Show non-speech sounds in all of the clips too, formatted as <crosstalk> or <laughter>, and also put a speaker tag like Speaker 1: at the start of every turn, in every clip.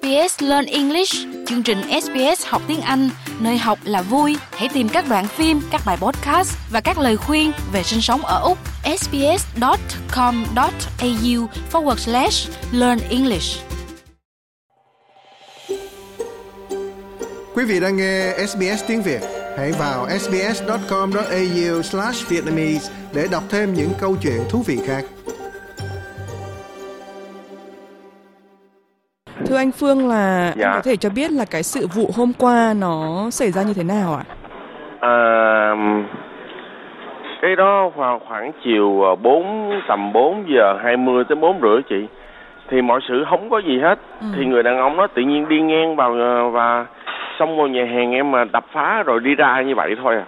Speaker 1: SBS Learn English, chương trình SBS học tiếng Anh, nơi học là vui. Hãy tìm các đoạn phim, các bài podcast và các lời khuyên về sinh sống ở Úc. sbs.com.au forward slash learn English.
Speaker 2: Quý vị đang nghe SBS tiếng Việt, hãy vào sbs.com.au slash Vietnamese để đọc thêm những câu chuyện thú vị khác.
Speaker 3: Thưa anh Phương là
Speaker 4: Dạ.
Speaker 3: anh có thể cho biết là cái sự vụ hôm qua nó xảy ra như thế nào ạ?
Speaker 4: À, cái đó vào khoảng chiều ờ, 4 tầm 4 giờ 20 tới 4 rưỡi chị. Thì mọi sự không có gì hết.
Speaker 3: Ừ.
Speaker 4: Thì người đàn ông đó tự nhiên đi ngang vào ờ, và xong rồi nhà hàng em mà đập phá rồi đi ra như vậy thôi à.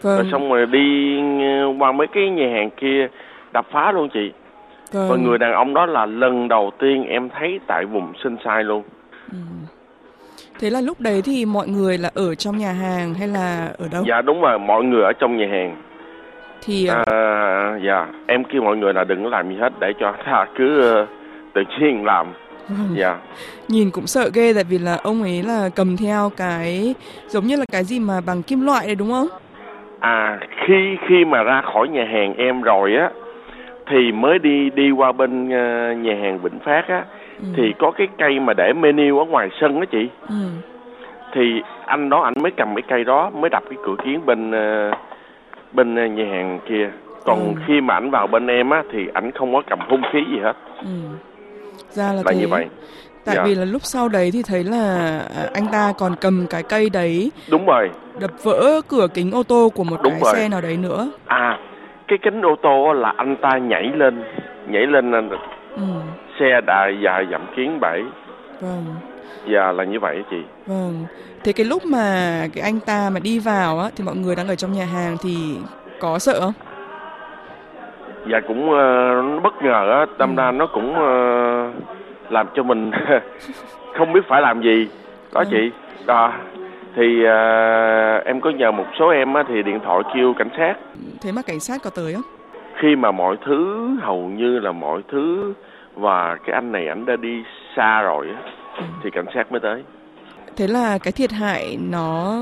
Speaker 4: Rồi
Speaker 3: Vâng,
Speaker 4: xong rồi đi ờ, qua mấy cái nhà hàng kia đập phá luôn chị.
Speaker 3: Vâng.
Speaker 4: Và người đàn ông đó là lần đầu tiên em thấy tại vùng sinh sai luôn.
Speaker 3: Ừ. Thế là lúc đấy thì mọi người là ở trong nhà hàng hay là ở đâu?
Speaker 4: Dạ đúng rồi, mọi người ở trong nhà hàng.
Speaker 3: Thì ờ,
Speaker 4: À, dạ, em kêu mọi người là đừng có làm gì hết để cho ta <laughs> cứ ờ, tự nhiên làm.
Speaker 3: vâng.
Speaker 4: Dạ,
Speaker 3: nhìn cũng sợ ghê tại vì là ông ấy là cầm theo cái giống như là cái gì mà bằng kim loại đấy đúng không?
Speaker 4: à khi khi mà ra khỏi nhà hàng em rồi á, thì mới đi đi qua bên ờ, nhà hàng Vĩnh Phát á,
Speaker 3: Ừ.
Speaker 4: thì có cái cây mà để menu ở ngoài sân á chị.
Speaker 3: Ừ.
Speaker 4: Thì anh đó anh mới cầm cái cây đó mới đập cái cửa kiến bên ờ, bên ờ, nhà hàng kia. Còn
Speaker 3: Ừ.
Speaker 4: khi mà ảnh vào bên em á thì ảnh không có cầm hung khí gì hết.
Speaker 3: Ừ. Ra là,
Speaker 4: Là
Speaker 3: thế.
Speaker 4: như vậy.
Speaker 3: Tại
Speaker 4: Dạ.
Speaker 3: vì là lúc sau đấy thì thấy là à, anh ta còn cầm cái cây đấy
Speaker 4: Đúng rồi.
Speaker 3: đập vỡ cửa kính ô tô của một
Speaker 4: Đúng
Speaker 3: cái
Speaker 4: rồi.
Speaker 3: xe nào đấy nữa.
Speaker 4: À, cái kính ô tô là anh ta nhảy lên, nhảy lên là
Speaker 3: Ừ.
Speaker 4: xe đà dài dặm kiến bể.
Speaker 3: Vâng.
Speaker 4: Dạ là như vậy chị.
Speaker 3: Vâng. Thế cái lúc mà cái anh ta mà đi vào á thì mọi người đang ở trong nhà hàng thì có sợ không?
Speaker 4: Dạ cũng nó bất ngờ á, đâm
Speaker 3: Ừ.
Speaker 4: ra nó cũng ờ, làm cho mình <laughs> không biết phải làm gì. Đó
Speaker 3: Ừ.
Speaker 4: chị. Đó. Thì ờ, em có nhờ một số em á thì điện thoại kêu cảnh sát.
Speaker 3: Thế mà cảnh sát có tới không?
Speaker 4: Khi mà mọi thứ hầu như là mọi thứ và cái anh này ảnh đã đi xa rồi á
Speaker 3: Ừ.
Speaker 4: thì cảnh sát mới tới.
Speaker 3: Thế là cái thiệt hại nó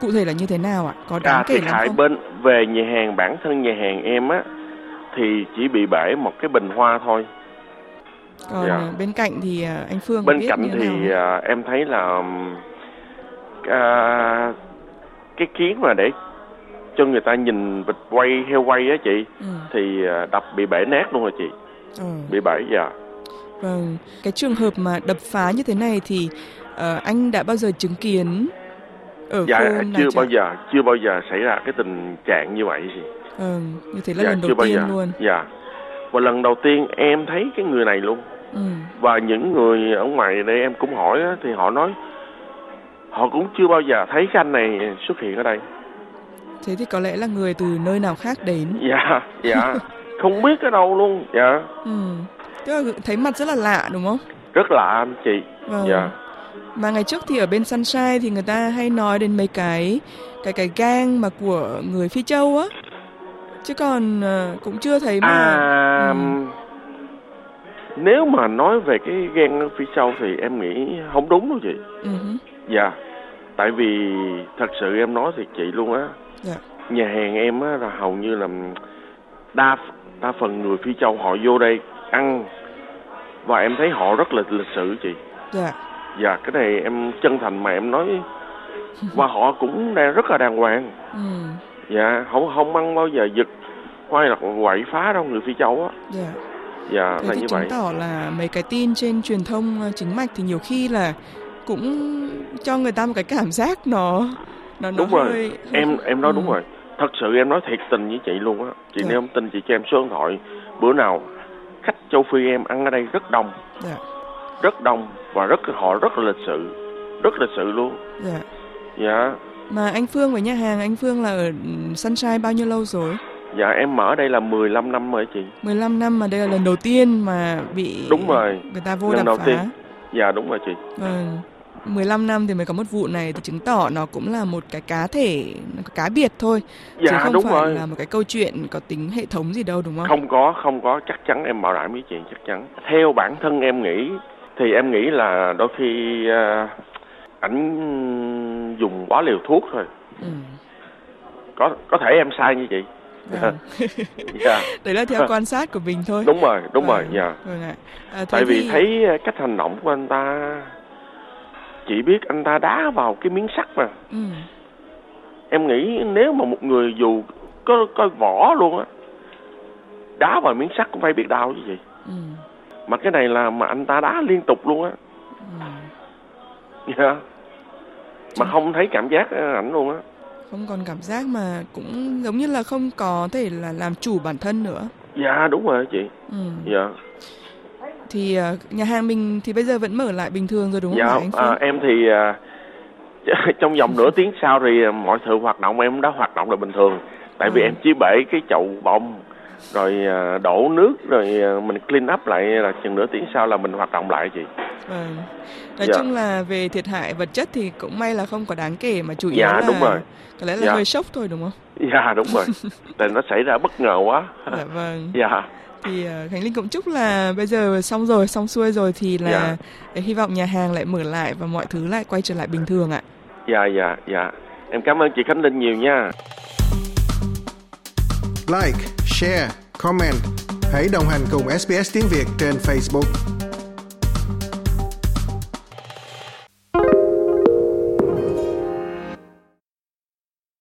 Speaker 3: cụ thể là như thế nào ạ? Có đáng
Speaker 4: À,
Speaker 3: kể
Speaker 4: thiệt
Speaker 3: lắm
Speaker 4: hại
Speaker 3: không?
Speaker 4: bên về nhà hàng bản thân nhà hàng em á thì chỉ bị bể một cái bình hoa thôi.
Speaker 3: Còn
Speaker 4: dạ.
Speaker 3: à, bên cạnh thì à, anh Phương có
Speaker 4: Bên
Speaker 3: biết
Speaker 4: cạnh
Speaker 3: như thế nào
Speaker 4: thì
Speaker 3: không?
Speaker 4: à, em thấy là à, cái kiến mà để cho người ta nhìn vịt quay heo quay á chị
Speaker 3: Ừ.
Speaker 4: thì à, đập bị bể nát luôn rồi chị,
Speaker 3: ờ,
Speaker 4: bị bể dạ.
Speaker 3: Vâng. Cái trường hợp mà đập phá như thế này thì ờ, anh đã bao giờ chứng kiến ở
Speaker 4: Dạ
Speaker 3: nào
Speaker 4: chưa
Speaker 3: chưa?
Speaker 4: bao giờ chưa bao giờ xảy ra cái tình trạng như vậy gì.
Speaker 3: Vâng. Như thế là
Speaker 4: dạ
Speaker 3: lần đầu tiên
Speaker 4: giờ.
Speaker 3: luôn.
Speaker 4: Dạ. Và lần đầu tiên em thấy cái người này luôn.
Speaker 3: Ừ.
Speaker 4: và những người ở ngoài đây em cũng hỏi á, thì họ nói họ cũng chưa bao giờ thấy cái anh này xuất hiện ở đây
Speaker 3: Thế thì có lẽ là người từ nơi nào khác đến.
Speaker 4: dạ dạ <laughs> không biết ở đâu luôn dạ
Speaker 3: Ừ. Tức là thấy mặt rất là lạ đúng không?
Speaker 4: rất lạ anh chị
Speaker 3: Vâng.
Speaker 4: dạ
Speaker 3: Mà ngày trước thì ở bên Sunshine thì người ta hay nói đến mấy cái cái cái gang mà của người Phi Châu á. Chứ còn ờ, cũng chưa thấy mà.
Speaker 4: à
Speaker 3: Ừ.
Speaker 4: nếu mà nói về cái ở phía sau thì em nghĩ không đúng đâu chị
Speaker 3: Ừ.
Speaker 4: dạ tại vì thật sự em nói thiệt chị luôn á
Speaker 3: Dạ.
Speaker 4: nhà hàng em á là hầu như là đa đa phần người phi châu họ vô đây ăn và em thấy họ rất là lịch sự chị
Speaker 3: Dạ.
Speaker 4: dạ cái này em chân thành mà em nói và họ cũng đang rất là đàng hoàng
Speaker 3: Ừ.
Speaker 4: dạ không không ăn bao giờ giật hay là quậy phá đâu người phi châu á
Speaker 3: Dạ.
Speaker 4: dạ
Speaker 3: Thế
Speaker 4: là như
Speaker 3: chứng
Speaker 4: vậy
Speaker 3: tỏ là mấy cái tin trên truyền thông ờ, chính mạch thì nhiều khi là cũng cho người ta một cái cảm giác nó nó nó
Speaker 4: đúng rồi
Speaker 3: hơi,
Speaker 4: em em nói
Speaker 3: Ừ.
Speaker 4: đúng rồi thật sự em nói thiệt tình với chị luôn á chị
Speaker 3: Dạ.
Speaker 4: nếu không tin chị cho em số điện thoại bữa nào khách châu phi em ăn ở đây rất đông
Speaker 3: Dạ.
Speaker 4: rất đông và rất họ rất là lịch sự rất lịch sự luôn
Speaker 3: Dạ.
Speaker 4: dạ
Speaker 3: Mà anh Phương với nhà hàng anh Phương là ở Sunshine bao nhiêu lâu rồi?
Speaker 4: dạ em mở đây là 15 năm rồi chị
Speaker 3: 15 năm mà đây là lần đầu tiên mà bị
Speaker 4: Đúng rồi.
Speaker 3: người ta vô
Speaker 4: Lần
Speaker 3: đập
Speaker 4: đầu
Speaker 3: phá.
Speaker 4: tiên. dạ đúng rồi chị
Speaker 3: Vâng. 15 năm thì mới có một vụ này thì chứng tỏ nó cũng là một cái cá thể cá biệt thôi. Chứ
Speaker 4: dạ
Speaker 3: không
Speaker 4: đúng
Speaker 3: phải
Speaker 4: rồi.
Speaker 3: là một cái câu chuyện có tính hệ thống gì đâu đúng không?
Speaker 4: không có không có. Chắc chắn em bảo đảm với chị chắc chắn. Theo bản thân em nghĩ thì em nghĩ là đôi khi uh, ảnh dùng quá liều thuốc thôi.
Speaker 3: Ừ.
Speaker 4: có có thể em sai như vậy
Speaker 3: Vâng. <laughs>
Speaker 4: dạ.
Speaker 3: Đấy là theo <laughs> quan sát của mình thôi.
Speaker 4: Đúng rồi đúng rồi
Speaker 3: Vâng,
Speaker 4: dạ.
Speaker 3: vâng ạ. À,
Speaker 4: tại vì
Speaker 3: thì-
Speaker 4: thấy cách hành động của anh ta chỉ biết anh ta đá vào cái miếng sắt mà.
Speaker 3: Ừ.
Speaker 4: em nghĩ nếu mà một người dù có có vỏ luôn á đá vào miếng sắt cũng phải biết đau chứ gì.
Speaker 3: Ừ.
Speaker 4: mà cái này là mà anh ta đá liên tục luôn á.
Speaker 3: Ừ.
Speaker 4: dạ. Mà không thấy cảm giác ờ, ảnh luôn á.
Speaker 3: Không còn cảm giác mà cũng giống như là không có thể là làm chủ bản thân nữa.
Speaker 4: Dạ đúng rồi chị.
Speaker 3: Ừ.
Speaker 4: dạ
Speaker 3: thì ờ, nhà hàng mình thì bây giờ vẫn mở lại bình thường rồi đúng không
Speaker 4: dạ
Speaker 3: anh
Speaker 4: à, em thì à, <laughs> trong vòng nửa tiếng sau thì à, mọi sự hoạt động em đã hoạt động là bình thường tại vì
Speaker 3: Ừ.
Speaker 4: em chỉ bể cái chậu bông rồi à, đổ nước rồi à, mình clean up lại là chừng nửa tiếng sau là mình hoạt động lại chị
Speaker 3: Vâng. Nói
Speaker 4: Dạ.
Speaker 3: chung là về thiệt hại vật chất thì cũng may là không có đáng kể mà chủ yếu
Speaker 4: Dạ,
Speaker 3: là
Speaker 4: đúng rồi.
Speaker 3: có lẽ là
Speaker 4: Dạ.
Speaker 3: hơi sốc thôi đúng không?
Speaker 4: dạ đúng rồi <laughs> tại nó xảy ra bất ngờ quá
Speaker 3: Dạ vâng.
Speaker 4: dạ
Speaker 3: Thì ờ, Khánh Linh cũng chúc là bây giờ xong rồi, xong xuôi rồi thì là
Speaker 4: Dạ.
Speaker 3: để hy vọng nhà hàng lại mở lại và mọi thứ lại quay trở lại bình thường ạ.
Speaker 4: dạ dạ dạ em cảm ơn chị khánh linh nhiều nha
Speaker 2: Like, share, comment. Hãy đồng hành cùng SBS tiếng Việt trên Facebook.